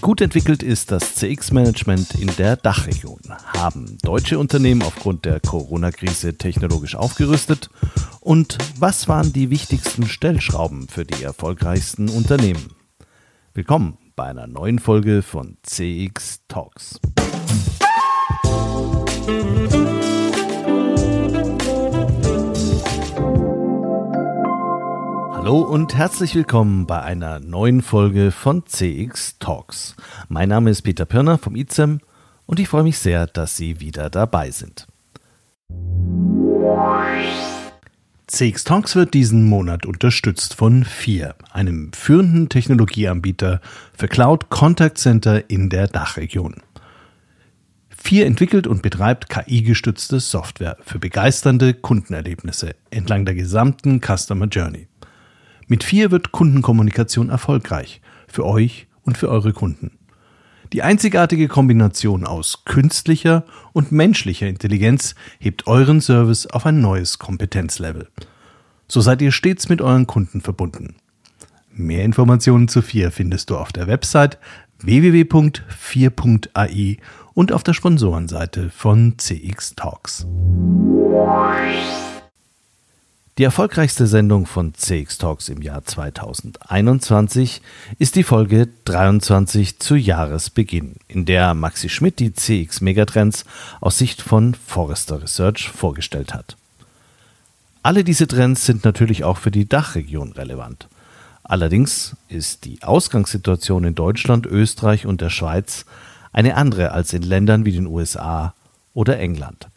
gut entwickelt ist das CX-Management in der Dachregion? Haben deutsche Unternehmen aufgrund der Corona-Krise technologisch aufgerüstet? Und was waren die wichtigsten Stellschrauben für die erfolgreichsten Unternehmen? Willkommen bei einer neuen Folge von CX Talks. Hallo und herzlich willkommen bei einer neuen Folge von CX Talks. Mein Name ist Peter Pirner vom ICEM und ich freue mich sehr, dass Sie wieder dabei sind. CX Talks wird diesen Monat unterstützt von FIR, einem führenden Technologieanbieter für Cloud Contact Center in der Dachregion. FIR entwickelt und betreibt KI-gestützte Software für begeisternde Kundenerlebnisse entlang der gesamten Customer Journey. Mit vier wird Kundenkommunikation erfolgreich. Für euch und für eure Kunden. Die einzigartige Kombination aus künstlicher und menschlicher Intelligenz hebt euren Service auf ein neues Kompetenzlevel. So seid ihr stets mit euren Kunden verbunden. Mehr Informationen zu 4 findest du auf der Website www.4.ai und auf der Sponsorenseite von CX Talks. Die erfolgreichste Sendung von CX Talks im Jahr 2021 ist die Folge 23 zu Jahresbeginn, in der Maxi Schmidt die CX Megatrends aus Sicht von Forrester Research vorgestellt hat. Alle diese Trends sind natürlich auch für die Dachregion relevant. Allerdings ist die Ausgangssituation in Deutschland, Österreich und der Schweiz eine andere als in Ländern wie den USA oder England.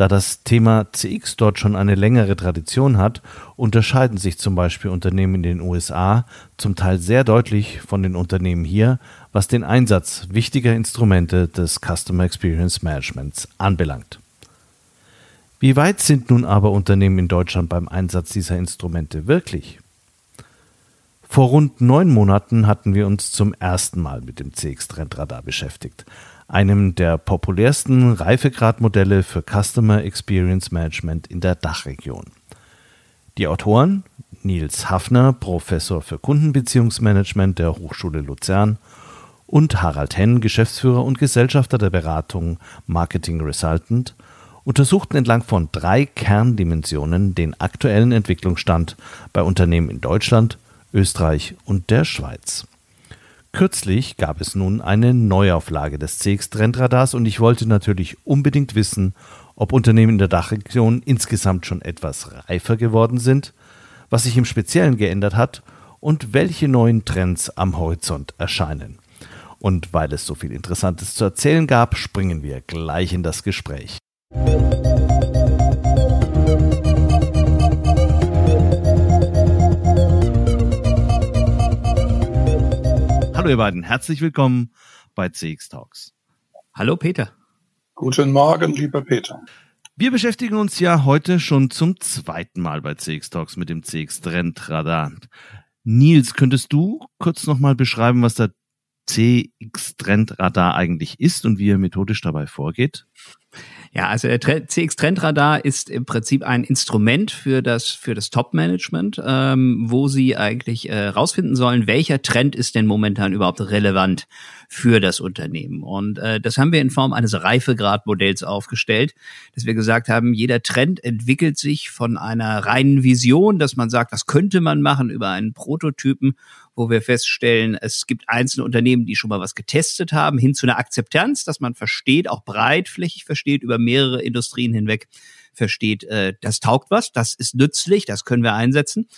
Da das Thema CX dort schon eine längere Tradition hat, unterscheiden sich zum Beispiel Unternehmen in den USA zum Teil sehr deutlich von den Unternehmen hier, was den Einsatz wichtiger Instrumente des Customer Experience Managements anbelangt. Wie weit sind nun aber Unternehmen in Deutschland beim Einsatz dieser Instrumente wirklich? Vor rund neun Monaten hatten wir uns zum ersten Mal mit dem CX-Trendradar beschäftigt einem der populärsten Reifegradmodelle für Customer Experience Management in der Dachregion. Die Autoren Nils Hafner, Professor für Kundenbeziehungsmanagement der Hochschule Luzern, und Harald Henn, Geschäftsführer und Gesellschafter der Beratung Marketing Resultant, untersuchten entlang von drei Kerndimensionen den aktuellen Entwicklungsstand bei Unternehmen in Deutschland, Österreich und der Schweiz. Kürzlich gab es nun eine Neuauflage des CX Trendradars und ich wollte natürlich unbedingt wissen, ob Unternehmen in der Dachregion insgesamt schon etwas reifer geworden sind, was sich im Speziellen geändert hat und welche neuen Trends am Horizont erscheinen. Und weil es so viel Interessantes zu erzählen gab, springen wir gleich in das Gespräch. Hallo ihr beiden, herzlich willkommen bei CX Talks. Hallo Peter. Guten Morgen, lieber Peter. Wir beschäftigen uns ja heute schon zum zweiten Mal bei CX Talks mit dem CX Trend Radar. Nils, könntest du kurz nochmal beschreiben, was der CX Trend Radar eigentlich ist und wie er methodisch dabei vorgeht? Ja, also der CX Trendradar ist im Prinzip ein Instrument für das für das Top-Management, ähm, wo sie eigentlich äh, rausfinden sollen, welcher Trend ist denn momentan überhaupt relevant für das Unternehmen. Und äh, das haben wir in Form eines Reifegradmodells aufgestellt, dass wir gesagt haben, jeder Trend entwickelt sich von einer reinen Vision, dass man sagt, was könnte man machen über einen Prototypen wo wir feststellen, es gibt einzelne Unternehmen, die schon mal was getestet haben, hin zu einer Akzeptanz, dass man versteht, auch breitflächig versteht, über mehrere Industrien hinweg versteht, äh, das taugt was, das ist nützlich, das können wir einsetzen,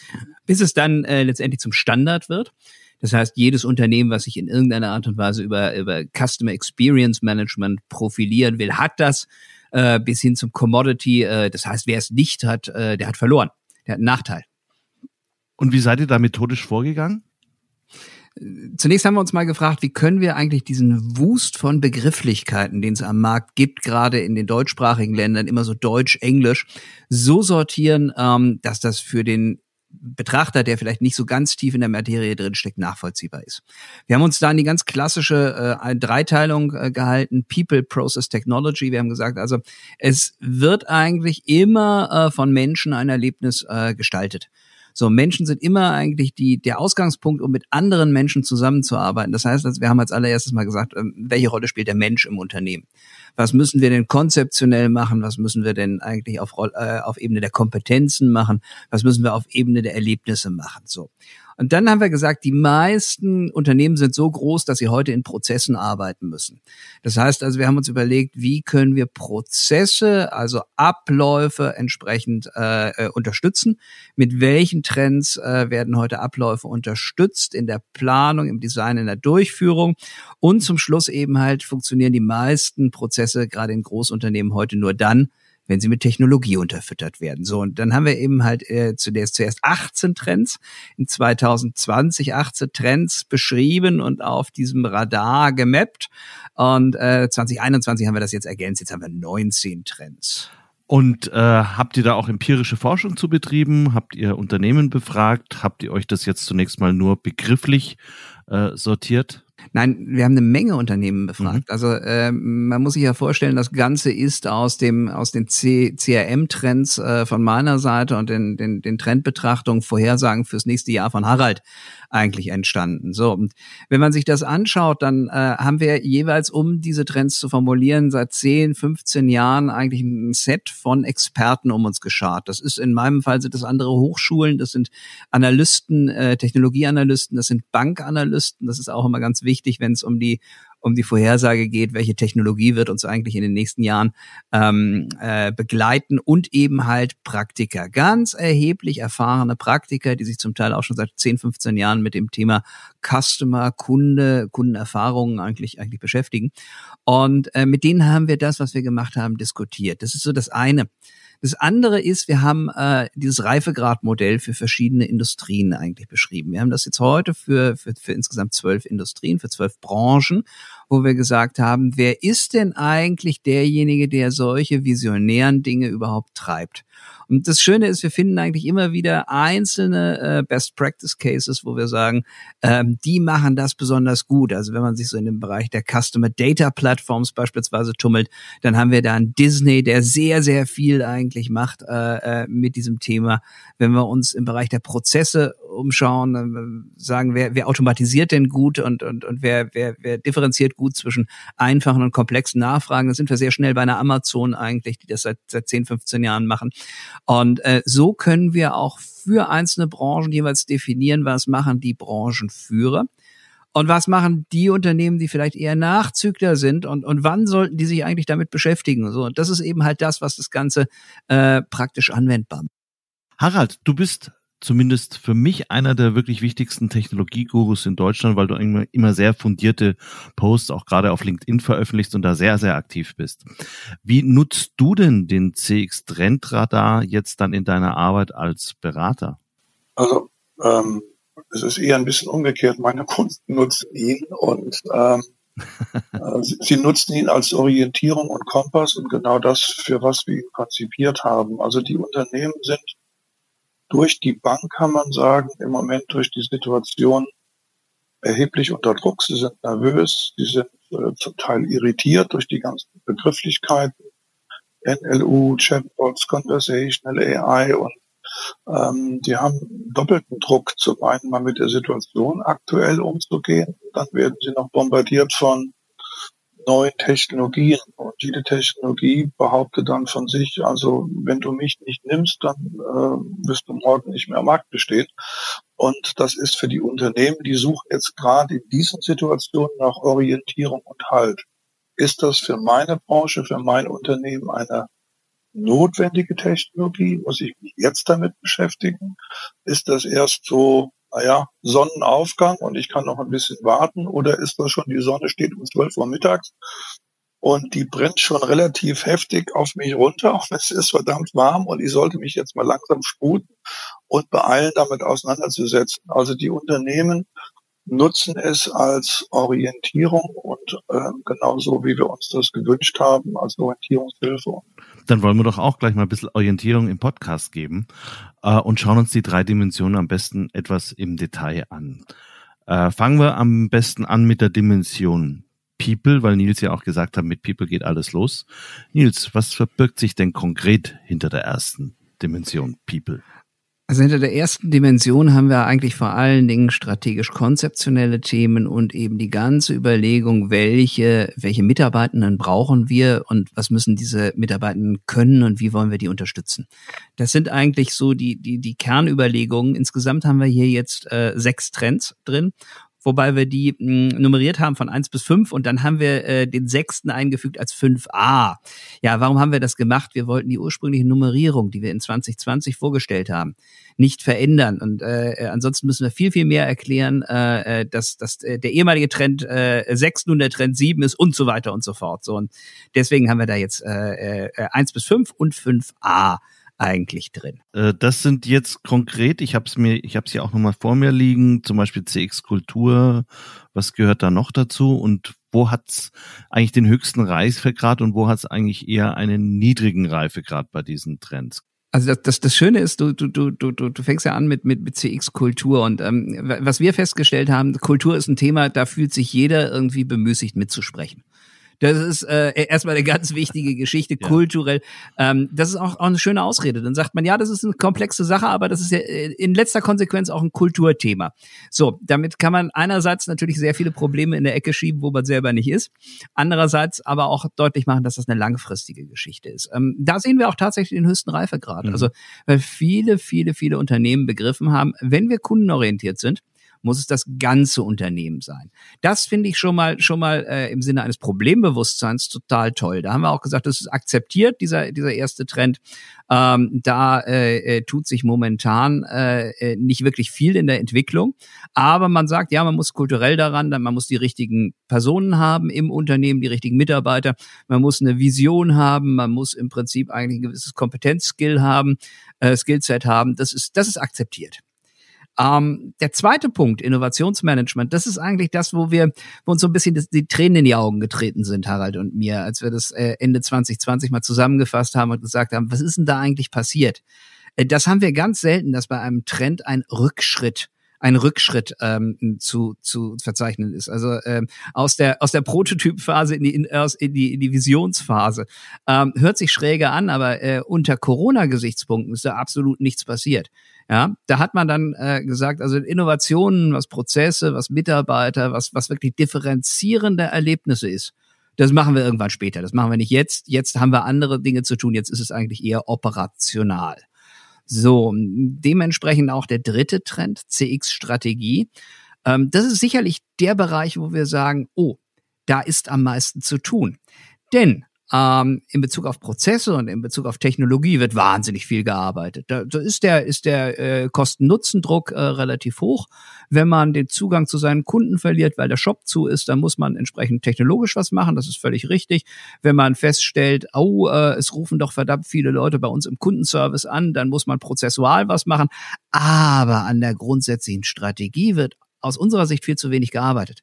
bis es dann äh, letztendlich zum Standard wird. Das heißt, jedes Unternehmen, was sich in irgendeiner Art und Weise über, über Customer Experience Management profilieren will, hat das äh, bis hin zum Commodity. Äh, das heißt, wer es nicht hat, äh, der hat verloren. Der hat einen Nachteil. Und wie seid ihr da methodisch vorgegangen? Zunächst haben wir uns mal gefragt, wie können wir eigentlich diesen Wust von Begrifflichkeiten, den es am Markt gibt, gerade in den deutschsprachigen Ländern, immer so Deutsch, Englisch, so sortieren, ähm, dass das für den Betrachter, der vielleicht nicht so ganz tief in der Materie drinsteckt, nachvollziehbar ist. Wir haben uns da an die ganz klassische äh, Dreiteilung äh, gehalten, People, Process, Technology. Wir haben gesagt, also es wird eigentlich immer äh, von Menschen ein Erlebnis äh, gestaltet. So, Menschen sind immer eigentlich die, der Ausgangspunkt, um mit anderen Menschen zusammenzuarbeiten. Das heißt, wir haben als allererstes mal gesagt, ähm, welche Rolle spielt der Mensch im Unternehmen? Was müssen wir denn konzeptionell machen? Was müssen wir denn eigentlich auf, äh, auf Ebene der Kompetenzen machen? Was müssen wir auf Ebene der Erlebnisse machen? So. Und dann haben wir gesagt, die meisten Unternehmen sind so groß, dass sie heute in Prozessen arbeiten müssen. Das heißt also, wir haben uns überlegt, wie können wir Prozesse, also Abläufe entsprechend äh, äh, unterstützen? Mit welchen Trends äh, werden heute Abläufe unterstützt in der Planung, im Design, in der Durchführung? Und zum Schluss eben halt funktionieren die meisten Prozesse gerade in Großunternehmen heute nur dann, wenn sie mit Technologie unterfüttert werden. So, und dann haben wir eben halt äh, zuerst, zuerst 18 Trends, in 2020 18 Trends beschrieben und auf diesem Radar gemappt. Und äh, 2021 haben wir das jetzt ergänzt, jetzt haben wir 19 Trends. Und äh, habt ihr da auch empirische Forschung zu betrieben? Habt ihr Unternehmen befragt? Habt ihr euch das jetzt zunächst mal nur begrifflich äh, sortiert? Nein, wir haben eine Menge Unternehmen befragt. Mhm. Also äh, man muss sich ja vorstellen, das Ganze ist aus dem aus den CRM-Trends äh, von meiner Seite und den, den, den Trendbetrachtungen, Vorhersagen fürs nächste Jahr von Harald eigentlich entstanden. So, und wenn man sich das anschaut, dann äh, haben wir jeweils, um diese Trends zu formulieren, seit 10, 15 Jahren eigentlich ein Set von Experten um uns geschart. Das ist in meinem Fall sind das andere Hochschulen, das sind Analysten, äh, Technologieanalysten, das sind Bankanalysten, das ist auch immer ganz wichtig, wenn es um die um die Vorhersage geht, welche Technologie wird uns eigentlich in den nächsten Jahren ähm, äh, begleiten und eben halt Praktiker, ganz erheblich erfahrene Praktiker, die sich zum Teil auch schon seit 10, 15 Jahren mit dem Thema Customer, Kunde, Kundenerfahrungen eigentlich eigentlich beschäftigen. Und äh, mit denen haben wir das, was wir gemacht haben, diskutiert. Das ist so das eine. Das andere ist, wir haben äh, dieses Reifegradmodell für verschiedene Industrien eigentlich beschrieben. Wir haben das jetzt heute für, für, für insgesamt zwölf Industrien, für zwölf Branchen, wo wir gesagt haben, wer ist denn eigentlich derjenige, der solche visionären Dinge überhaupt treibt? Und das Schöne ist, wir finden eigentlich immer wieder einzelne äh, Best Practice Cases, wo wir sagen, ähm, die machen das besonders gut. Also wenn man sich so in dem Bereich der Customer Data Platforms beispielsweise tummelt, dann haben wir da einen Disney, der sehr, sehr viel eigentlich macht äh, äh, mit diesem Thema. Wenn wir uns im Bereich der Prozesse umschauen, äh, sagen, wer, wer automatisiert denn gut und, und, und wer, wer, wer differenziert gut zwischen einfachen und komplexen Nachfragen, dann sind wir sehr schnell bei einer Amazon eigentlich, die das seit, seit 10, 15 Jahren machen. Und äh, so können wir auch für einzelne Branchen jeweils definieren, was machen die Branchenführer. Und was machen die Unternehmen, die vielleicht eher Nachzügler sind und, und wann sollten die sich eigentlich damit beschäftigen? So, und das ist eben halt das, was das Ganze äh, praktisch anwendbar macht. Harald, du bist zumindest für mich einer der wirklich wichtigsten Technologiegurus in Deutschland, weil du immer, immer sehr fundierte Posts auch gerade auf LinkedIn veröffentlichst und da sehr, sehr aktiv bist. Wie nutzt du denn den CX Trendradar jetzt dann in deiner Arbeit als Berater? Also, ähm, es ist eher ein bisschen umgekehrt. Meine Kunden nutzen ihn und ähm, äh, sie, sie nutzen ihn als Orientierung und Kompass und genau das, für was wir ihn konzipiert haben. Also die Unternehmen sind durch die Bank, kann man sagen, im Moment durch die Situation erheblich unter Druck. Sie sind nervös, sie sind äh, zum Teil irritiert durch die ganzen Begrifflichkeiten. NLU, Chatbots, Conversational AI und ähm, die haben doppelten Druck, zum einen mal mit der Situation aktuell umzugehen, dann werden sie noch bombardiert von neuen Technologien. Und jede Technologie behauptet dann von sich, also wenn du mich nicht nimmst, dann äh, wirst du morgen nicht mehr am Markt bestehen. Und das ist für die Unternehmen, die suchen jetzt gerade in diesen Situationen nach Orientierung und Halt. Ist das für meine Branche, für mein Unternehmen eine notwendige Technologie? Muss ich mich jetzt damit beschäftigen? Ist das erst so naja, Sonnenaufgang und ich kann noch ein bisschen warten oder ist das schon, die Sonne steht um 12 Uhr mittags und die brennt schon relativ heftig auf mich runter und es ist verdammt warm und ich sollte mich jetzt mal langsam sputen und beeilen, damit auseinanderzusetzen. Also die Unternehmen nutzen es als Orientierung und äh, genauso wie wir uns das gewünscht haben, als Orientierungshilfe. Dann wollen wir doch auch gleich mal ein bisschen Orientierung im Podcast geben äh, und schauen uns die drei Dimensionen am besten etwas im Detail an. Äh, fangen wir am besten an mit der Dimension People, weil Nils ja auch gesagt hat, mit People geht alles los. Nils, was verbirgt sich denn konkret hinter der ersten Dimension People? Also hinter der ersten Dimension haben wir eigentlich vor allen Dingen strategisch-konzeptionelle Themen und eben die ganze Überlegung, welche, welche Mitarbeitenden brauchen wir und was müssen diese Mitarbeitenden können und wie wollen wir die unterstützen. Das sind eigentlich so die, die, die Kernüberlegungen. Insgesamt haben wir hier jetzt äh, sechs Trends drin wobei wir die mh, hm, nummeriert haben von eins bis fünf und dann haben wir äh, den sechsten eingefügt als 5a. Ja, warum haben wir das gemacht? Wir wollten die ursprüngliche Nummerierung, die wir in 2020 vorgestellt haben, nicht verändern. Und äh, äh, ansonsten müssen wir viel, viel mehr erklären, äh, äh dass, dass äh, der ehemalige Trend äh, 6 nun der Trend 7 ist und so weiter und so fort. So, und deswegen haben wir da jetzt äh, äh, 1 bis 5 und 5a eigentlich drin? Äh, das sind jetzt konkret, ich habe es mir, ich habe es ja auch nochmal vor mir liegen, zum Beispiel CX Kultur, was gehört da noch dazu und wo hat's eigentlich den höchsten Reifegrad und wo hat's eigentlich eher einen niedrigen Reifegrad bei diesen Trends? Also das, das, das Schöne ist, du, du, du, du, du fängst ja an mit, mit, mit CX-Kultur und ähm, was wir festgestellt haben, Kultur ist ein Thema, da fühlt sich jeder irgendwie bemüßigt mitzusprechen. Das ist äh, erstmal eine ganz wichtige Geschichte, ja. kulturell. Ähm, das ist auch, auch eine schöne Ausrede. Dann sagt man, ja, das ist eine komplexe Sache, aber das ist ja äh, in letzter Konsequenz auch ein Kulturthema. So, damit kann man einerseits natürlich sehr viele Probleme in der Ecke schieben, wo man selber nicht ist. Andererseits aber auch deutlich machen, dass das eine langfristige Geschichte ist. Ähm, da sehen wir auch tatsächlich den höchsten Reifegrad. Mhm. Also, weil viele, viele, viele Unternehmen begriffen haben, wenn wir kundenorientiert sind, muss es das ganze Unternehmen sein. Das finde ich schon mal schon mal äh, im Sinne eines Problembewusstseins total toll. Da haben wir auch gesagt, das ist akzeptiert dieser dieser erste Trend. Ähm, da äh, äh, tut sich momentan äh, äh, nicht wirklich viel in der Entwicklung, aber man sagt, ja, man muss kulturell daran, man muss die richtigen Personen haben im Unternehmen, die richtigen Mitarbeiter, man muss eine Vision haben, man muss im Prinzip eigentlich ein gewisses Kompetenzskill haben, äh, Skillset haben. Das ist das ist akzeptiert. Ähm, der zweite Punkt, Innovationsmanagement, das ist eigentlich das, wo wir, wo uns so ein bisschen das, die Tränen in die Augen getreten sind, Harald und mir, als wir das äh, Ende 2020 mal zusammengefasst haben und gesagt haben, was ist denn da eigentlich passiert? Äh, das haben wir ganz selten, dass bei einem Trend ein Rückschritt ein Rückschritt ähm, zu, zu verzeichnen ist. Also ähm, aus der aus der Prototypphase in die in, in die in die Visionsphase ähm, hört sich schräger an, aber äh, unter Corona-Gesichtspunkten ist da absolut nichts passiert. Ja, da hat man dann äh, gesagt, also Innovationen, was Prozesse, was Mitarbeiter, was, was wirklich differenzierende Erlebnisse ist. Das machen wir irgendwann später. Das machen wir nicht jetzt. Jetzt haben wir andere Dinge zu tun. Jetzt ist es eigentlich eher operational. So, dementsprechend auch der dritte Trend, CX-Strategie. Ähm, das ist sicherlich der Bereich, wo wir sagen, oh, da ist am meisten zu tun. Denn ähm, in Bezug auf Prozesse und in Bezug auf Technologie wird wahnsinnig viel gearbeitet. Da, da ist der, ist der äh, Kosten-Nutzen-Druck äh, relativ hoch. Wenn man den Zugang zu seinen Kunden verliert, weil der Shop zu ist, dann muss man entsprechend technologisch was machen. Das ist völlig richtig. Wenn man feststellt, oh, äh, es rufen doch verdammt viele Leute bei uns im Kundenservice an, dann muss man prozessual was machen. Aber an der grundsätzlichen Strategie wird aus unserer Sicht viel zu wenig gearbeitet.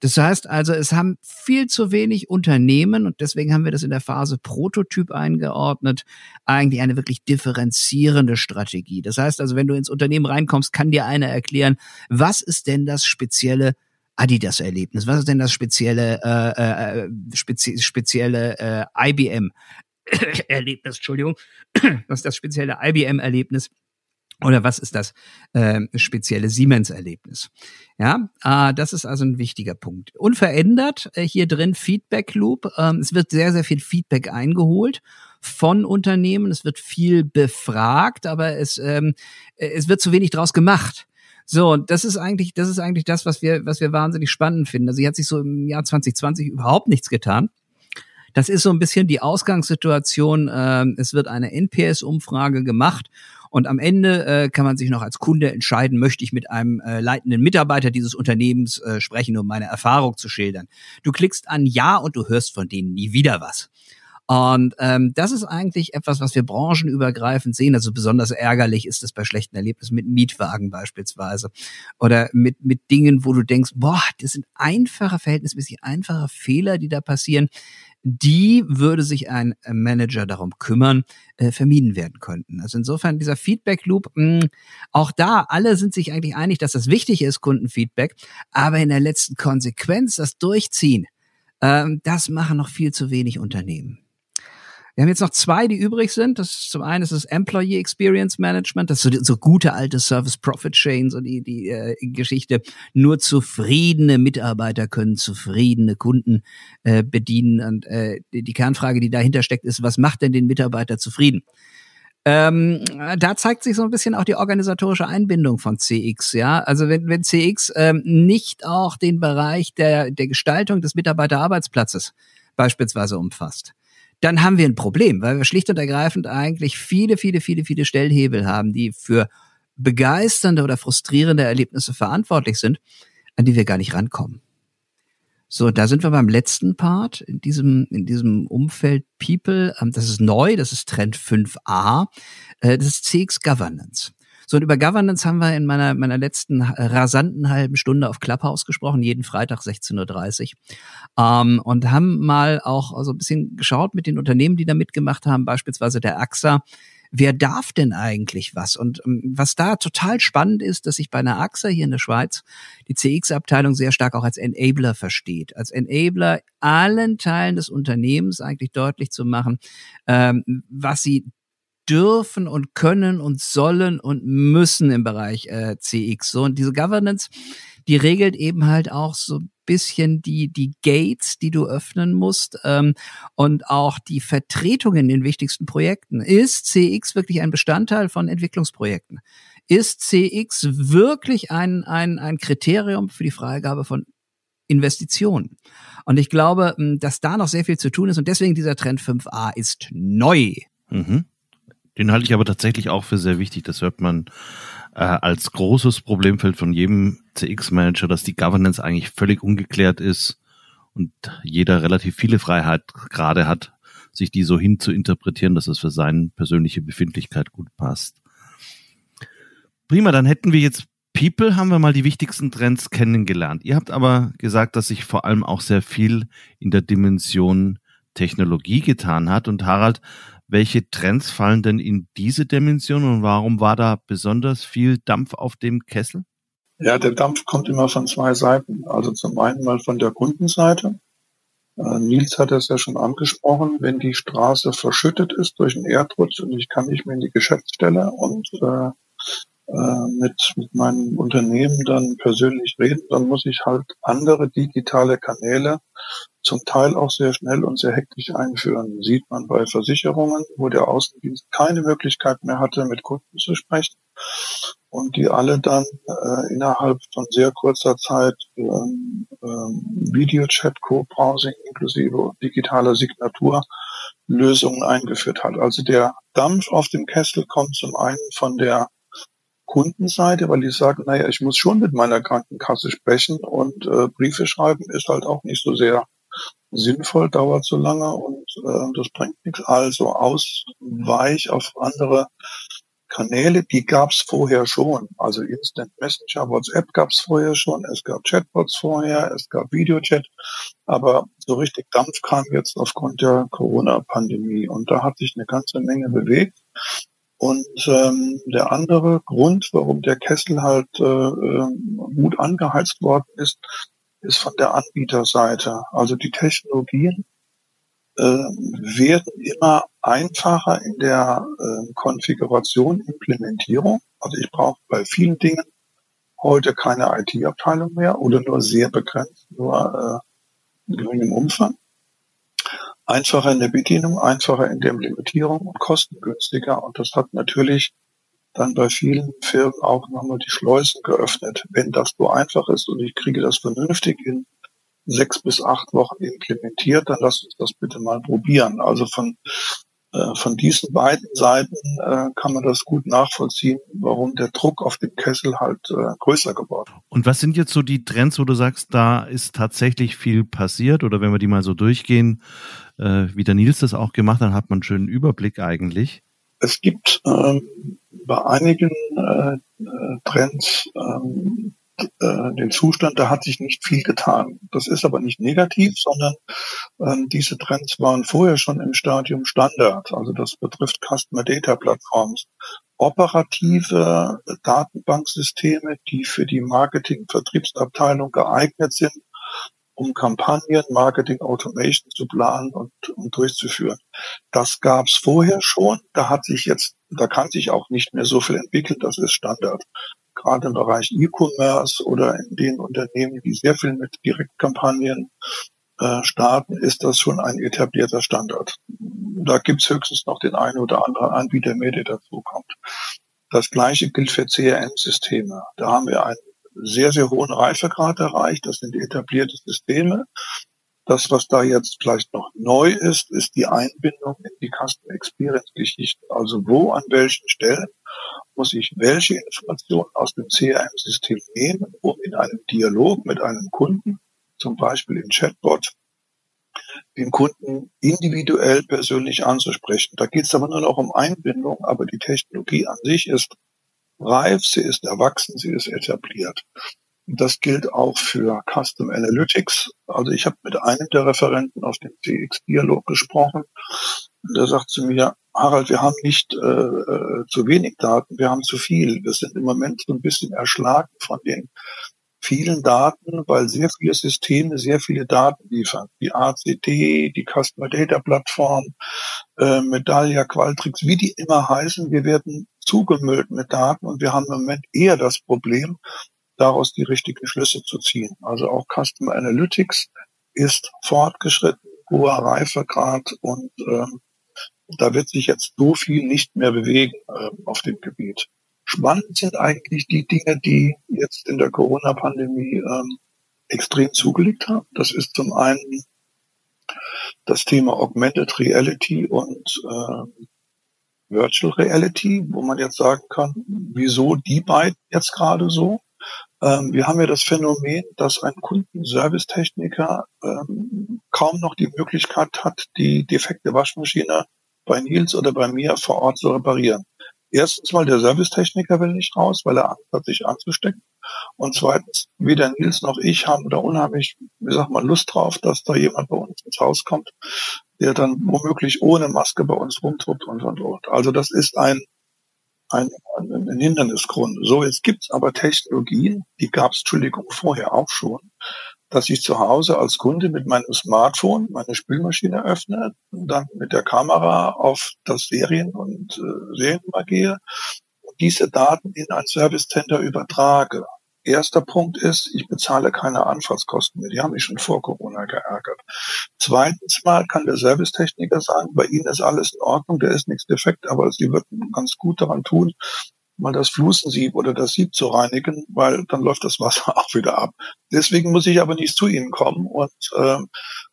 Das heißt also, es haben viel zu wenig Unternehmen und deswegen haben wir das in der Phase Prototyp eingeordnet, eigentlich eine wirklich differenzierende Strategie. Das heißt also, wenn du ins Unternehmen reinkommst, kann dir einer erklären, was ist denn das spezielle Adidas-Erlebnis? Was ist denn das spezielle äh, äh, spezi spezielle äh, IBM Erlebnis? Entschuldigung, was ist das spezielle IBM Erlebnis? Oder was ist das äh, spezielle Siemens-Erlebnis? Ja, äh, das ist also ein wichtiger Punkt. Unverändert äh, hier drin Feedback Loop. Ähm, es wird sehr, sehr viel Feedback eingeholt von Unternehmen. Es wird viel befragt, aber es, ähm, es wird zu wenig draus gemacht. So, und das ist eigentlich, das ist eigentlich das, was wir, was wir wahnsinnig spannend finden. Also hier hat sich so im Jahr 2020 überhaupt nichts getan. Das ist so ein bisschen die Ausgangssituation. Äh, es wird eine NPS-Umfrage gemacht und am Ende äh, kann man sich noch als Kunde entscheiden, möchte ich mit einem äh, leitenden Mitarbeiter dieses Unternehmens äh, sprechen, um meine Erfahrung zu schildern. Du klickst an Ja und du hörst von denen nie wieder was. Und ähm, das ist eigentlich etwas, was wir branchenübergreifend sehen. Also besonders ärgerlich ist es bei schlechten Erlebnissen mit Mietwagen beispielsweise oder mit mit Dingen, wo du denkst, boah, das sind einfache, verhältnismäßig einfache Fehler, die da passieren die würde sich ein äh, Manager darum kümmern, äh, vermieden werden könnten. Also insofern dieser Feedback Loop, mh, hm, auch da, alle sind sich eigentlich einig, dass das wichtig ist, Kundenfeedback, aber in der letzten Konsequenz das Durchziehen, ähm, das machen noch viel zu wenig Unternehmen. Wir haben jetzt noch zwei, die übrig sind. Das ist zum einen ist das Employee Experience Management, das ist so, so gute alte Service Profit Chain, so die, die äh, Geschichte. Nur zufriedene Mitarbeiter können zufriedene Kunden äh, bedienen. Und äh, die, die Kernfrage, die dahinter steckt, ist, was macht denn den Mitarbeiter zufrieden? Ähm, da zeigt sich so ein bisschen auch die organisatorische Einbindung von CX, ja. Also wenn, wenn CX ähm, nicht auch den Bereich der, der Gestaltung des Mitarbeiterarbeitsplatzes beispielsweise umfasst, dann haben wir ein Problem, weil wir schlicht und ergreifend eigentlich viele, viele, viele, viele Stellhebel haben, die für begeisternde oder frustrierende Erlebnisse verantwortlich sind, an die wir gar nicht rankommen. So, da sind wir beim letzten Part in diesem, in diesem Umfeld People. Ähm, das ist neu, das ist Trend 5a. Äh, das ist CX Governance. So, und über Governance haben wir in meiner, meiner letzten äh, rasanten halben Stunde auf Clubhouse gesprochen, jeden Freitag 16.30 Uhr. Ähm, und haben mal auch so ein bisschen geschaut mit den Unternehmen, die da mitgemacht haben, beispielsweise der AXA, wer darf denn eigentlich was? Und ähm, was da total spannend ist, dass sich bei einer AXA hier in der Schweiz die CX-Abteilung sehr stark auch als Enabler versteht. Als Enabler allen Teilen des Unternehmens eigentlich deutlich zu machen, ähm, was sie dürfen und können und sollen und müssen im Bereich äh, CX. So und diese Governance, die regelt eben halt auch so bisschen die die Gates, die du öffnen musst ähm, und auch die Vertretung in den wichtigsten Projekten. Ist CX wirklich ein Bestandteil von Entwicklungsprojekten? Ist CX wirklich ein ein ein Kriterium für die Freigabe von Investitionen? Und ich glaube, dass da noch sehr viel zu tun ist und deswegen dieser Trend 5a ist neu. Mhm. Den halte ich aber tatsächlich auch für sehr wichtig. Das hört man äh, als großes Problemfeld von jedem CX-Manager, dass die Governance eigentlich völlig ungeklärt ist und jeder relativ viele Freiheit gerade hat, sich die so hin zu interpretieren, dass es für seine persönliche Befindlichkeit gut passt. Prima, dann hätten wir jetzt People, haben wir mal die wichtigsten Trends kennengelernt. Ihr habt aber gesagt, dass sich vor allem auch sehr viel in der Dimension Technologie getan hat. Und Harald, welche Trends fallen denn in diese Dimension und warum war da besonders viel Dampf auf dem Kessel? Ja, der Dampf kommt immer von zwei Seiten. Also zum einen mal von der Kundenseite. Äh, Nils hat es ja schon angesprochen, wenn die Straße verschüttet ist durch einen Erdrutsch und ich kann nicht mehr in die Geschäftsstelle und äh, äh, mit, mit meinem Unternehmen dann persönlich reden, dann muss ich halt andere digitale Kanäle zum Teil auch sehr schnell und sehr hektisch einführen. Sieht man bei Versicherungen, wo der Außendienst keine Möglichkeit mehr hatte, mit Kunden zu sprechen und die alle dann äh, innerhalb von sehr kurzer Zeit ähm, ähm, Videochat, Co-Browsing inklusive digitaler Signatur Lösungen eingeführt hat. Also der Dampf auf dem Kessel kommt zum einen von der Kundenseite, weil die sagen, naja, ich muss schon mit meiner Krankenkasse sprechen und äh, Briefe schreiben ist halt auch nicht so sehr sinnvoll, dauert so lange und äh, das bringt nichts. Also ausweich auf andere Kanäle, die gab es vorher schon. Also Instant Messenger, WhatsApp gab es vorher schon, es gab Chatbots vorher, es gab Videochat, aber so richtig Dampf kam jetzt aufgrund der Corona-Pandemie und da hat sich eine ganze Menge bewegt. Und ähm, der andere Grund, warum der Kessel halt äh, ähm, gut angeheizt worden ist, ist von der Anbieterseite. Also die Technologien äh, werden immer einfacher in der äh, Konfiguration, Implementierung. Also ich brauche bei vielen Dingen heute keine IT-Abteilung mehr oder nur sehr begrenzt, nur äh, in geringem Umfang einfacher in der Bedienung, einfacher in der Implementierung und kostengünstiger. Und das hat natürlich dann bei vielen Firmen auch nochmal die Schleusen geöffnet. Wenn das so einfach ist und ich kriege das vernünftig in sechs bis acht Wochen implementiert, dann lass uns das bitte mal probieren. Also von äh, von diesen beiden Seiten äh, kann man das gut nachvollziehen, warum der Druck auf dem Kessel halt äh, größer geworden ist. Und was sind jetzt so die Trends, wo du sagst, da ist tatsächlich viel passiert? Oder wenn wir die mal so durchgehen, wie der Nils das auch gemacht hat, hat man einen schönen Überblick eigentlich. Es gibt ähm, bei einigen äh, Trends ähm, äh, den Zustand, da hat sich nicht viel getan. Das ist aber nicht negativ, sondern ähm, diese Trends waren vorher schon im Stadium Standard. Also das betrifft Customer Data Platforms. Operative Datenbanksysteme, die für die Marketing-Vertriebsabteilung geeignet sind, um Kampagnen, Marketing, Automation zu planen und, und durchzuführen. Das gab es vorher schon. Da hat sich jetzt, da kann sich auch nicht mehr so viel entwickeln. Das ist Standard. Gerade im Bereich E-Commerce oder in den Unternehmen, die sehr viel mit Direktkampagnen äh, starten, ist das schon ein etablierter Standard. Da gibt's höchstens noch den einen oder anderen Anbieter mehr, der dazu kommt. Das gleiche gilt für CRM-Systeme. Da haben wir einen sehr, sehr hohen Reifegrad erreicht. Das sind etablierte Systeme. Das, was da jetzt vielleicht noch neu ist, ist die Einbindung in die Customer Experience Geschichte. Also wo, an welchen Stellen muss ich welche Informationen aus dem CRM-System nehmen, um in einem Dialog mit einem Kunden, zum Beispiel im Chatbot, den Kunden individuell persönlich anzusprechen. Da geht es aber nur noch um Einbindung, aber die Technologie an sich ist reif, sie ist erwachsen, sie ist etabliert. Das gilt auch für Custom Analytics. Also ich habe mit einem der Referenten auf dem CX-Dialog gesprochen. Der sagt zu mir, Harald, wir haben nicht äh, äh, zu wenig Daten, wir haben zu viel. Wir sind im Moment so ein bisschen erschlagen von den vielen Daten, weil sehr viele Systeme sehr viele Daten liefern. Die ACT, die Customer Data Plattform, äh, Medallia, Qualtrics, wie die immer heißen, wir werden zugemüllt mit Daten und wir haben im Moment eher das Problem, daraus die richtigen Schlüsse zu ziehen. Also auch Customer Analytics ist fortgeschritten, hoher Reifegrad und ähm, da wird sich jetzt so viel nicht mehr bewegen äh, auf dem Gebiet. Spannend sind eigentlich die Dinge, die jetzt in der Corona-Pandemie ähm, extrem zugelegt haben. Das ist zum einen das Thema Augmented Reality und äh, Virtual Reality, wo man jetzt sagen kann, wieso die beiden jetzt gerade so? Ähm, wir haben ja das Phänomen, dass ein Kundenservicetechniker ähm, kaum noch die Möglichkeit hat, die defekte Waschmaschine bei Nils oder bei mir vor Ort zu reparieren. Erstens mal, der Servicetechniker will nicht raus, weil er Angst hat, sich anzustecken. Und zweitens, weder Nils noch ich haben da unheimlich, wie sag mal, Lust drauf, dass da jemand bei uns ins Haus kommt, der dann womöglich ohne Maske bei uns rumtrubt und und und. Also das ist ein, ein, ein Hindernisgrund. So, jetzt gibt's aber Technologien, die gab's, Entschuldigung, vorher auch schon, dass ich zu Hause als Kunde mit meinem Smartphone meine Spülmaschine öffne und dann mit der Kamera auf das Serien- und äh, Seriennummer gehe und diese Daten in ein Service Center übertrage. Erster Punkt ist, ich bezahle keine Anfahrtskosten mehr. Die haben mich schon vor Corona geärgert. Zweitens mal kann der Servicetechniker sagen, bei Ihnen ist alles in Ordnung, der ist nichts defekt, aber Sie würden ganz gut daran tun, mal das Flusensieb oder das Sieb zu reinigen, weil dann läuft das Wasser auch wieder ab. Deswegen muss ich aber nicht zu Ihnen kommen und äh,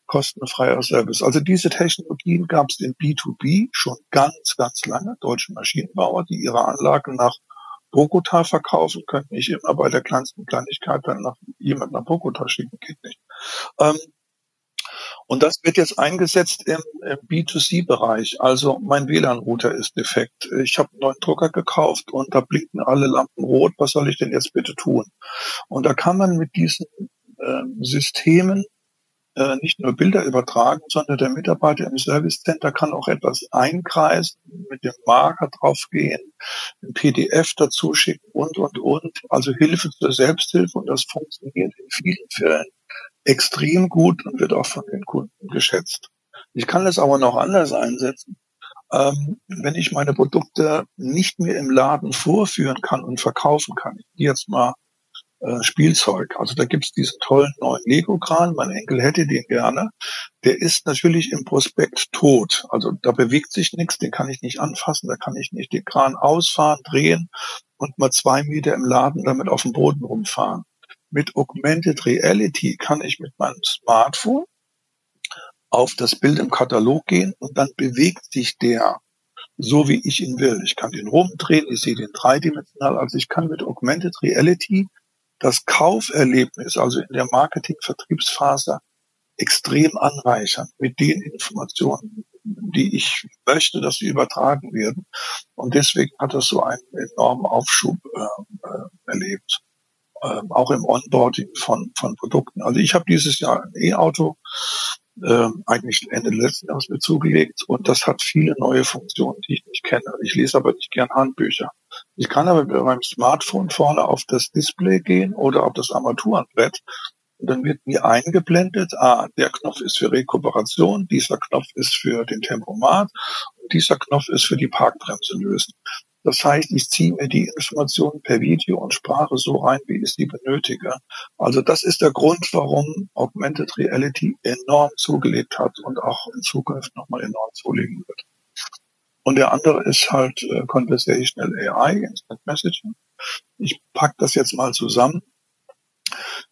kostenfreier Service. Also diese Technologien gab es in B2B schon ganz, ganz lange. Deutsche Maschinenbauer, die ihre Anlagen nach Bogota verkaufen, können nicht immer bei der kleinsten Kleinigkeit dann nach jemand nach Bogota schicken, geht nicht. Ähm, und das wird jetzt eingesetzt im, im B2C-Bereich. Also mein WLAN-Router ist defekt. Ich habe einen neuen Drucker gekauft und da blinken alle Lampen rot. Was soll ich denn jetzt bitte tun? Und da kann man mit diesen äh, Systemen äh, nicht nur Bilder übertragen, sondern der Mitarbeiter im Service Center kann auch etwas einkreisen, mit dem Marker draufgehen, ein PDF dazu schicken und, und, und. Also Hilfe zur Selbsthilfe und das funktioniert in vielen Fällen extrem gut und wird auch von den Kunden geschätzt. Ich kann das aber noch anders einsetzen. Ähm, wenn ich meine Produkte nicht mehr im Laden vorführen kann und verkaufen kann, ich jetzt mal äh, Spielzeug. Also da gibt's diesen tollen neuen Lego-Kran, mein Enkel hätte den gerne. Der ist natürlich im Prospekt tot. Also da bewegt sich nichts, den kann ich nicht anfassen, da kann ich nicht den Kran ausfahren, drehen und mal zwei Meter im Laden damit auf dem Boden rumfahren. Mit Augmented Reality kann ich mit meinem Smartphone auf das Bild im Katalog gehen und dann bewegt sich der so, wie ich ihn will. Ich kann den rumdrehen, ich sehe den dreidimensional. Also ich kann mit Augmented Reality das Kauferlebnis, also in der Marketing-Vertriebsphase, extrem anreichern mit den Informationen, die ich möchte, dass sie übertragen werden. Und deswegen hat das so einen enormen Aufschub äh, äh erlebt, äh, auch im Onboarding von, von Produkten. Also ich habe dieses Jahr ein E-Auto äh, eigentlich Ende letzten Jahres mir zugelegt und das hat viele neue Funktionen, die ich nicht kenne. Ich lese aber nicht gern Handbücher. Ich kann aber mit meinem Smartphone vorne auf das Display gehen oder auf das Armaturenbrett Und dann wird mir eingeblendet, ah, der Knopf ist für Rekuperation, dieser Knopf ist für den Tempomat und dieser Knopf ist für die Parkbremse lösen. Das heißt, ich ziehe mir die Informationen per Video und Sprache so rein, wie ich sie benötige. Also das ist der Grund, warum Augmented Reality enorm zugelegt hat und auch in Zukunft nochmal enorm zulegen wird. Und der andere ist halt äh, Conversational AI, Instant Messaging. Ich pack das jetzt mal zusammen.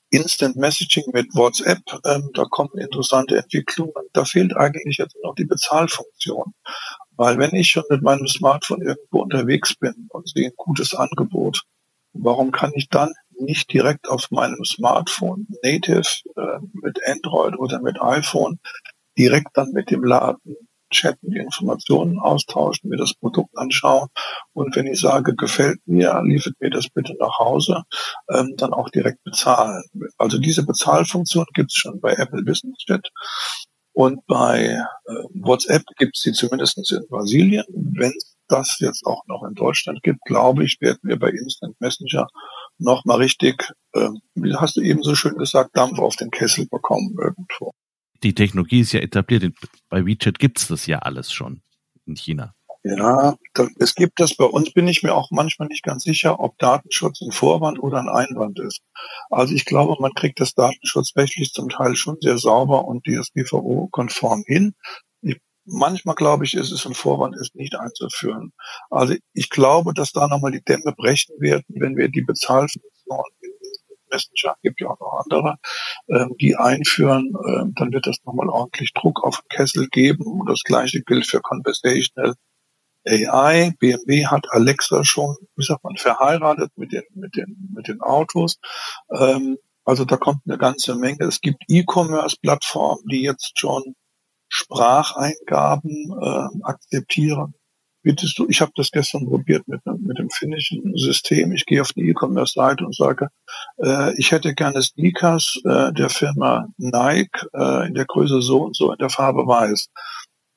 Instant Messaging mit WhatsApp, ähm, da kommen interessante Entwicklungen. Da fehlt eigentlich jetzt noch die Bezahlfunktion. Weil wenn ich schon mit meinem Smartphone irgendwo unterwegs bin und sehe ein gutes Angebot, warum kann ich dann nicht direkt auf meinem Smartphone native äh, mit Android oder mit iPhone direkt dann mit dem Laden chatten, die Informationen austauschen, mir das Produkt anschauen und wenn ich sage, gefällt mir, liefert mir das bitte nach Hause, ähm, dann auch direkt bezahlen. Also diese Bezahlfunktion gibt es schon bei Apple Business Chat und bei äh, WhatsApp gibt es sie zumindest in Brasilien. Wenn das jetzt auch noch in Deutschland gibt, glaube ich, werden wir bei Instant Messenger noch mal richtig, äh, wie hast du eben so schön gesagt, Dampf auf den Kessel bekommen irgendwo. Die Technologie ist ja etabliert. Bei WeChat gibt es das ja alles schon in China. Ja, es gibt das. Bei uns bin ich mir auch manchmal nicht ganz sicher, ob Datenschutz ein Vorwand oder ein Einwand ist. Also ich glaube, man kriegt das datenschutzrechtlich zum Teil schon sehr sauber und DSGVO-konform hin. Ich, manchmal glaube ich, ist es ein Vorwand, es nicht einzuführen. Also ich glaube, dass da nochmal die Dämme brechen werden, wenn wir die Bezahlfunktion Messenger, gibt ja auch noch andere, ähm, die einführen, ähm, dann wird das nochmal ordentlich Druck auf den Kessel geben. Und das gleiche gilt für Conversational AI. BMW hat Alexa schon, wie sagt man, verheiratet mit den, mit den, mit den Autos. Ähm, also da kommt eine ganze Menge. Es gibt E-Commerce-Plattformen, die jetzt schon Spracheingaben äh, akzeptieren. Bittest du, ich habe das gestern probiert mit, mit dem finnischen System. Ich gehe auf die E-Commerce-Seite und sage, äh, ich hätte gerne Sneakers äh, der Firma Nike äh, in der Größe so und so in der Farbe weiß.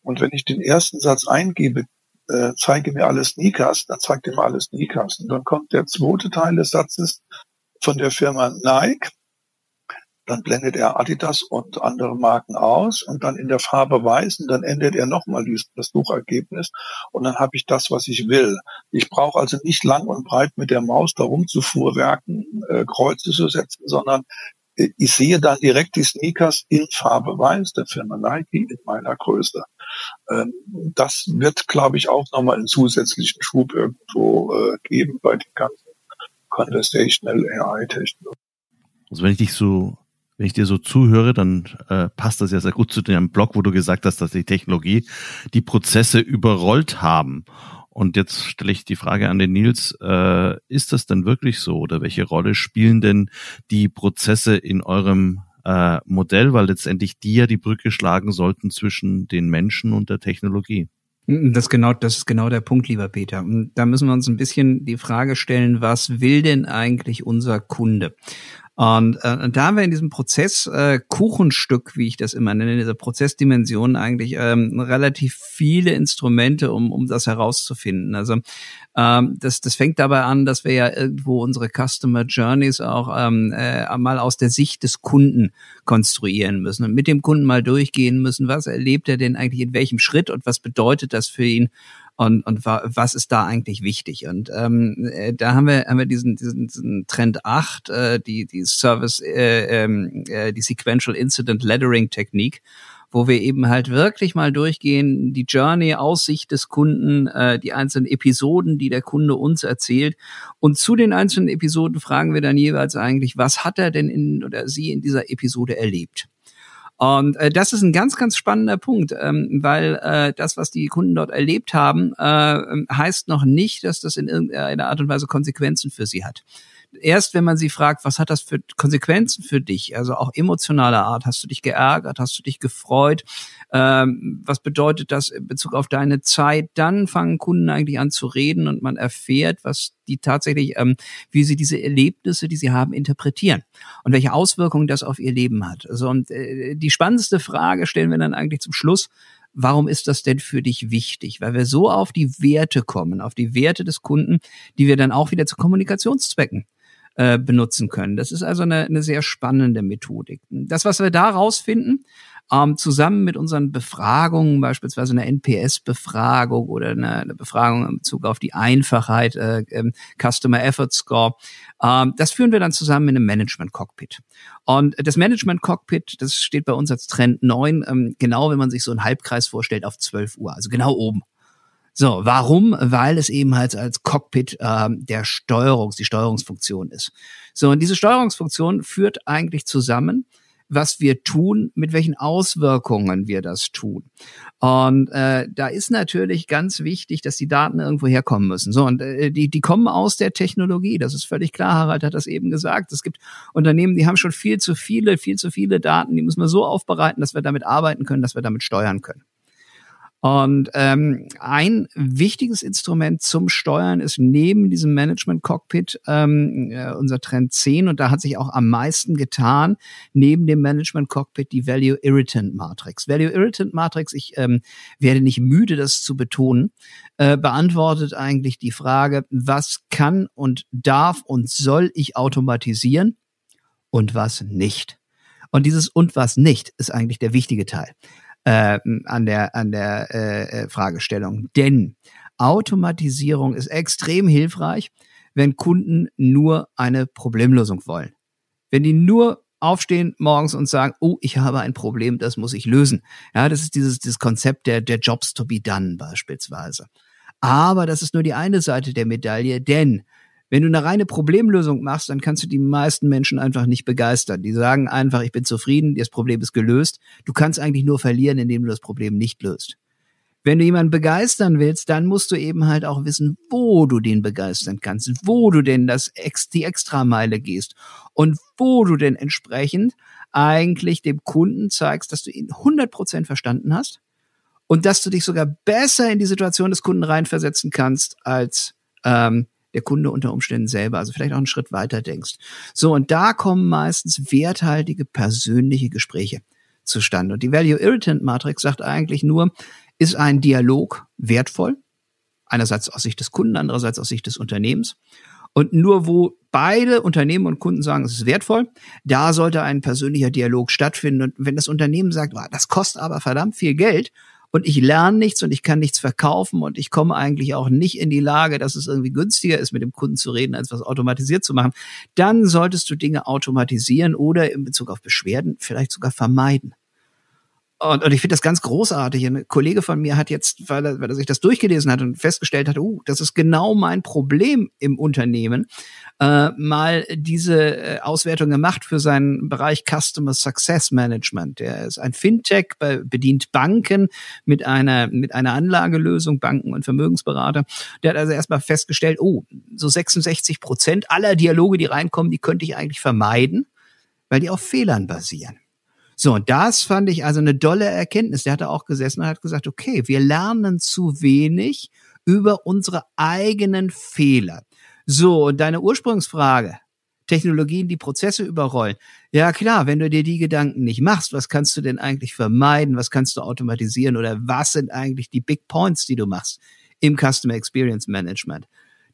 Und wenn ich den ersten Satz eingebe, äh, zeige mir alle Sneakers, dann zeigt er mir alle Sneakers. Und dann kommt der zweite Teil des Satzes von der Firma Nike. Dann blendet er Adidas und andere Marken aus und dann in der Farbe weiß und dann ändert er nochmal das Suchergebnis und dann habe ich das, was ich will. Ich brauche also nicht lang und breit mit der Maus darum zu fuhrwerken, äh, Kreuze zu setzen, sondern äh, ich sehe dann direkt die Sneakers in Farbe weiß der Firma Nike in meiner Größe. Ähm, das wird, glaube ich, auch nochmal einen zusätzlichen Schub irgendwo äh, geben bei den ganzen Conversational AI-Technologien. Also wenn ich dich so, wenn ich dir so zuhöre, dann äh, passt das ja sehr gut zu deinem Blog, wo du gesagt hast, dass die Technologie die Prozesse überrollt haben. Und jetzt stelle ich die Frage an den Nils, äh, ist das denn wirklich so oder welche Rolle spielen denn die Prozesse in eurem äh, Modell, weil letztendlich die ja die Brücke schlagen sollten zwischen den Menschen und der Technologie. Das genau, das ist genau der Punkt, lieber Peter. Da müssen wir uns ein bisschen die Frage stellen, was will denn eigentlich unser Kunde? Und äh, da haben wir in diesem Prozess äh, Kuchenstück, wie ich das immer nenne, dieser Prozessdimension eigentlich ähm, relativ viele Instrumente, um, um das herauszufinden. Also ähm, das, das fängt dabei an, dass wir ja irgendwo unsere Customer Journeys auch ähm, äh, mal aus der Sicht des Kunden konstruieren müssen und mit dem Kunden mal durchgehen müssen, was erlebt er denn eigentlich in welchem Schritt und was bedeutet das für ihn und, und was ist da eigentlich wichtig? Und ähm, äh, da haben wir, haben wir diesen, diesen, diesen Trend 8, äh, die, die Service, äh, ähm, äh, die Sequential Incident Lettering Technik, wo wir eben halt wirklich mal durchgehen, die Journey aus Sicht des Kunden, äh, die einzelnen Episoden, die der Kunde uns erzählt. Und zu den einzelnen Episoden fragen wir dann jeweils eigentlich, was hat er denn in oder sie in dieser Episode erlebt? Und äh, das ist ein ganz, ganz spannender Punkt, ähm, weil äh, das, was die Kunden dort erlebt haben, äh, heißt noch nicht, dass das in irgendeiner Art und Weise Konsequenzen für sie hat erst wenn man sie fragt, was hat das für Konsequenzen für dich, also auch emotionaler Art, hast du dich geärgert, hast du dich gefreut, ähm, was bedeutet das in Bezug auf deine Zeit, dann fangen Kunden eigentlich an zu reden und man erfährt, was die tatsächlich, ähm, wie sie diese Erlebnisse, die sie haben, interpretieren und welche Auswirkungen das auf ihr Leben hat. Also und äh, die spannendste Frage stellen wir dann eigentlich zum Schluss, warum ist das denn für dich wichtig? Weil wir so auf die Werte kommen, auf die Werte des Kunden, die wir dann auch wieder zu Kommunikationszwecken äh, benutzen können. Das ist also eine, eine sehr spannende Methodik. Das, was wir da rausfinden, ähm, zusammen mit unseren Befragungen, beispielsweise eine NPS-Befragung oder eine, eine, Befragung in Bezug auf die Einfachheit, äh, ähm, Customer Effort Score, ähm, das führen wir dann zusammen in einem Management-Cockpit. Und das Management-Cockpit, das steht bei uns als Trend 9, ähm, genau wenn man sich so einen Halbkreis vorstellt, auf 12 Uhr, also genau oben. So, warum? Weil es eben halt als Cockpit ähm, der Steuerungs, die Steuerungsfunktion ist. So, und diese Steuerungsfunktion führt eigentlich zusammen was wir tun, mit welchen Auswirkungen wir das tun. Und äh, da ist natürlich ganz wichtig, dass die Daten irgendwo herkommen müssen. So, und äh, die, die kommen aus der Technologie, das ist völlig klar, Harald hat das eben gesagt. Es gibt Unternehmen, die haben schon viel zu viele, viel zu viele Daten, die müssen wir so aufbereiten, dass wir damit arbeiten können, dass wir damit steuern können. Und ähm, ein wichtiges Instrument zum Steuern ist neben diesem Management Cockpit ähm, äh, unser Trend 10 und da hat sich auch am meisten getan, neben dem Management Cockpit die Value Irritant Matrix. Value Irritant Matrix, ich ähm, werde nicht müde, das zu betonen, äh, beantwortet eigentlich die Frage, was kann und darf und soll ich automatisieren und was nicht. Und dieses und was nicht ist eigentlich der wichtige Teil äh, an der, an der äh, äh, Fragestellung. Denn Automatisierung ist extrem hilfreich, wenn Kunden nur eine Problemlösung wollen. Wenn die nur aufstehen morgens und sagen, oh, ich habe ein Problem, das muss ich lösen. Ja, das ist dieses, dieses Konzept der, der Jobs to be done beispielsweise. Aber das ist nur die eine Seite der Medaille, denn wenn du eine reine Problemlösung machst, dann kannst du die meisten Menschen einfach nicht begeistern. Die sagen einfach, ich bin zufrieden, das Problem ist gelöst. Du kannst eigentlich nur verlieren, indem du das Problem nicht löst. Wenn du jemanden begeistern willst, dann musst du eben halt auch wissen, wo du den begeistern kannst, wo du denn das die Extrameile gehst und wo du denn entsprechend eigentlich dem Kunden zeigst, dass du ihn 100% verstanden hast und dass du dich sogar besser in die Situation des Kunden reinversetzen kannst als ähm, der Kunde unter Umständen selber, also vielleicht auch einen Schritt weiter denkst. So, und da kommen meistens werthaltige persönliche Gespräche zustande. Und die Value Irritant Matrix sagt eigentlich nur, ist ein Dialog wertvoll? Einerseits aus Sicht des Kunden, andererseits aus Sicht des Unternehmens. Und nur wo beide Unternehmen und Kunden sagen, es ist wertvoll, da sollte ein persönlicher Dialog stattfinden. Und wenn das Unternehmen sagt, das kostet aber verdammt viel Geld und ich lerne nichts und ich kann nichts verkaufen und ich komme eigentlich auch nicht in die Lage, dass es irgendwie günstiger ist, mit dem Kunden zu reden, als was automatisiert zu machen, dann solltest du Dinge automatisieren oder in Bezug auf Beschwerden vielleicht sogar vermeiden. Und, und ich finde das ganz großartig. Ein Kollege von mir hat jetzt, weil er, weil er sich das durchgelesen hat und festgestellt hat, uh, das ist genau mein Problem im Unternehmen, äh, mal diese äh, Auswertung gemacht für seinen Bereich Customer Success Management. Der ist ein Fintech, bedient Banken mit einer, mit einer Anlagelösung, Banken und Vermögensberater. Der hat also erstmal festgestellt, oh, so 66 Prozent aller Dialoge, die reinkommen, die könnte ich eigentlich vermeiden, weil die auf Fehlern basieren. So, und das fand ich also eine dolle Erkenntnis. Der hatte auch gesessen und hat gesagt, okay, wir lernen zu wenig über unsere eigenen Fehler. So, und deine Ursprungsfrage, Technologien, die Prozesse überrollen. Ja klar, wenn du dir die Gedanken nicht machst, was kannst du denn eigentlich vermeiden, was kannst du automatisieren oder was sind eigentlich die Big Points, die du machst im Customer Experience Management?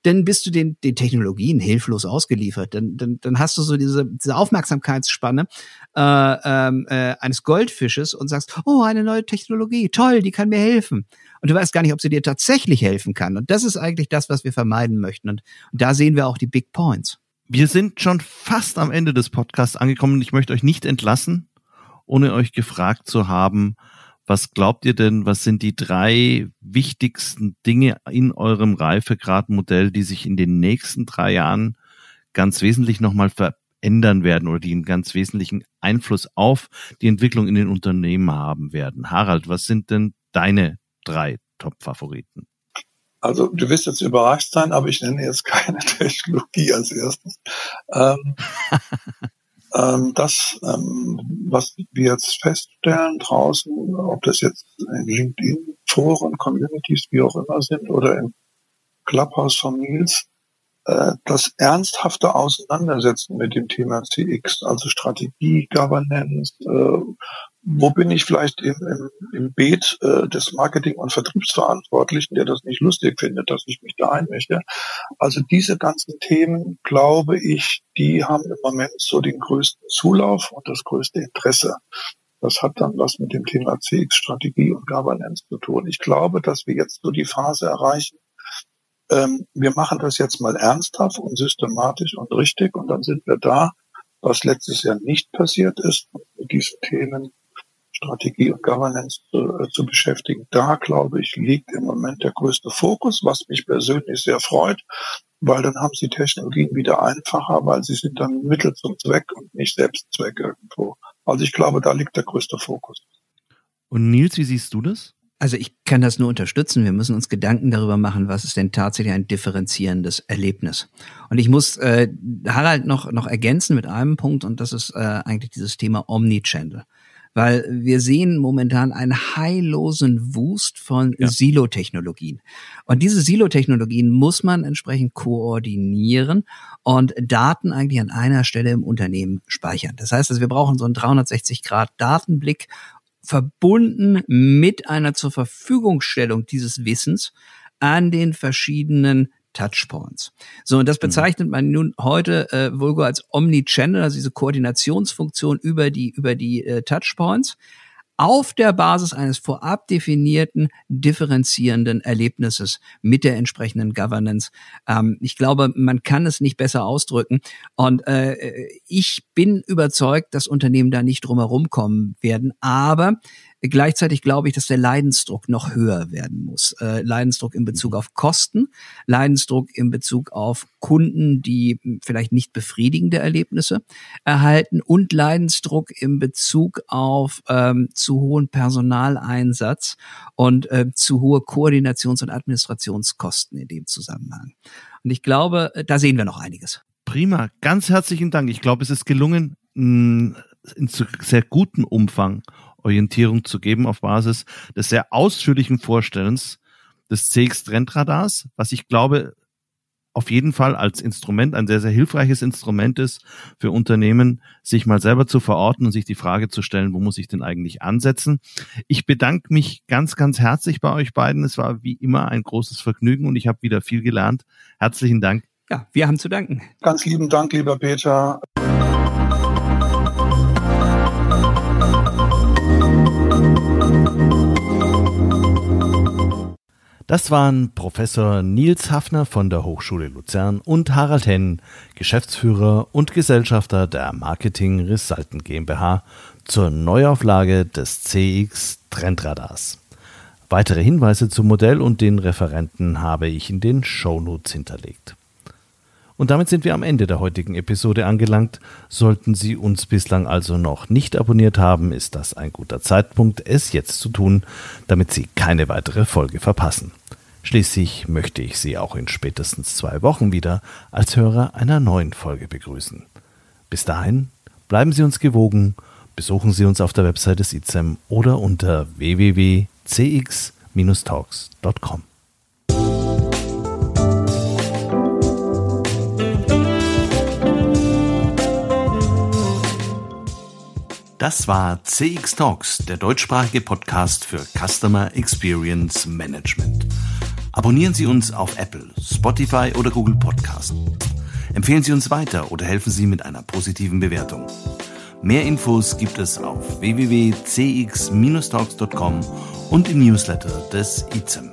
dann bist du den, den Technologien hilflos ausgeliefert. Dann, dann, dann hast du so diese, diese Aufmerksamkeitsspanne äh, ähm, äh, eines Goldfisches und sagst, oh, eine neue Technologie, toll, die kann mir helfen. Und du weißt gar nicht, ob sie dir tatsächlich helfen kann. Und das ist eigentlich das, was wir vermeiden möchten. Und, und da sehen wir auch die Big Points. Wir sind schon fast am Ende des Podcasts angekommen. Ich möchte euch nicht entlassen, ohne euch gefragt zu haben, was glaubt ihr denn, was sind die drei wichtigsten Dinge in eurem Reifegradmodell, die sich in den nächsten drei Jahren ganz wesentlich nochmal verändern werden oder die einen ganz wesentlichen Einfluss auf die Entwicklung in den Unternehmen haben werden? Harald, was sind denn deine drei Top-Favoriten? Also du wirst jetzt überrascht sein, aber ich nenne jetzt keine Technologie als erstes. Ähm, ähm, das, ähm, was wir jetzt feststellen draußen, ob das jetzt in LinkedIn, Foren, Communities, wie auch immer sind oder in Clubhouse von Nils, das ernsthafte Auseinandersetzen mit dem Thema CX, also Strategie, Governance, äh, wo bin ich vielleicht im, im, im Beet äh, des Marketing- und Vertriebsverantwortlichen, der das nicht lustig findet, dass ich mich da einmöchte. Also diese ganzen Themen, glaube ich, die haben im Moment so den größten Zulauf und das größte Interesse. Das hat dann was mit dem Thema CX-Strategie und Governance zu tun. Ich glaube, dass wir jetzt so die Phase erreichen, ähm, wir machen das jetzt mal ernsthaft und systematisch und richtig und dann sind wir da, was letztes Jahr nicht passiert ist, mit diesen Themen Strategie und Governance zu, äh, zu beschäftigen. Da, glaube ich, liegt im Moment der größte Fokus, was mich persönlich sehr freut, weil dann haben sie Technologien wieder einfacher, weil sie sind dann Mittel zum Zweck und nicht Selbstzweck irgendwo. Also ich glaube, da liegt der größte Fokus. Und Nils, wie siehst du das? Also ich kann das nur unterstützen. Wir müssen uns Gedanken darüber machen, was ist denn tatsächlich ein differenzierendes Erlebnis. Und ich muss äh, Harald noch noch ergänzen mit einem Punkt und das ist äh, eigentlich dieses Thema Omnichannel weil wir sehen momentan einen heillosen Wust von ja. Silo-Technologien. Und diese Silo-Technologien muss man entsprechend koordinieren und Daten eigentlich an einer Stelle im Unternehmen speichern. Das heißt, also wir brauchen so einen 360-Grad-Datenblick verbunden mit einer zur Verfügungstellung dieses Wissens an den verschiedenen Touchpoints. So, und das mhm. bezeichnet man nun heute äh, vulgo als Omnichannel, also diese Koordinationsfunktion über die, über die äh, Touchpoints auf der Basis eines vorab definierten, differenzierenden Erlebnisses mit der entsprechenden Governance. Ähm, ich glaube, man kann es nicht besser ausdrücken. Und äh, ich bin überzeugt, dass Unternehmen da nicht drumherum kommen werden. Aber Gleichzeitig glaube ich, dass der Leidensdruck noch höher werden muss. Äh, Leidensdruck in Bezug mhm. auf Kosten, Leidensdruck in Bezug auf Kunden, die vielleicht nicht befriedigende Erlebnisse erhalten und Leidensdruck in Bezug auf ähm, zu hohen Personaleinsatz und äh, zu hohe Koordinations- und Administrationskosten in dem Zusammenhang. Und ich glaube, äh, da sehen wir noch einiges. Prima, ganz herzlichen Dank. Ich glaube, es ist gelungen, in sehr gutem Umfang Orientierung zu geben auf Basis des sehr ausführlichen Vorstellens des CX Trendradars, was ich glaube auf jeden Fall als Instrument ein sehr, sehr hilfreiches Instrument ist für Unternehmen, sich mal selber zu verorten und sich die Frage zu stellen, wo muss ich denn eigentlich ansetzen. Ich bedanke mich ganz, ganz herzlich bei euch beiden. Es war wie immer ein großes Vergnügen und ich habe wieder viel gelernt. Herzlichen Dank. Ja, wir haben zu danken. Ganz lieben Dank, lieber Peter. Das waren Professor Nils Hafner von der Hochschule Luzern und Harald Henn, Geschäftsführer und Gesellschafter der Marketing Resultant GmbH, zur Neuauflage des CX Trendradars. Weitere Hinweise zum Modell und den Referenten habe ich in den Shownotes hinterlegt. Und damit sind wir am Ende der heutigen Episode angelangt. Sollten Sie uns bislang also noch nicht abonniert haben, ist das ein guter Zeitpunkt, es jetzt zu tun, damit Sie keine weitere Folge verpassen. Schließlich möchte ich Sie auch in spätestens zwei Wochen wieder als Hörer einer neuen Folge begrüßen. Bis dahin, bleiben Sie uns gewogen, besuchen Sie uns auf der Website des ICEM oder unter www.cx-talks.com. Das war CX Talks, der deutschsprachige Podcast für Customer Experience Management. Abonnieren Sie uns auf Apple, Spotify oder Google Podcast. Empfehlen Sie uns weiter oder helfen Sie mit einer positiven Bewertung. Mehr Infos gibt es auf www.cx-talks.com und im Newsletter des ICEM.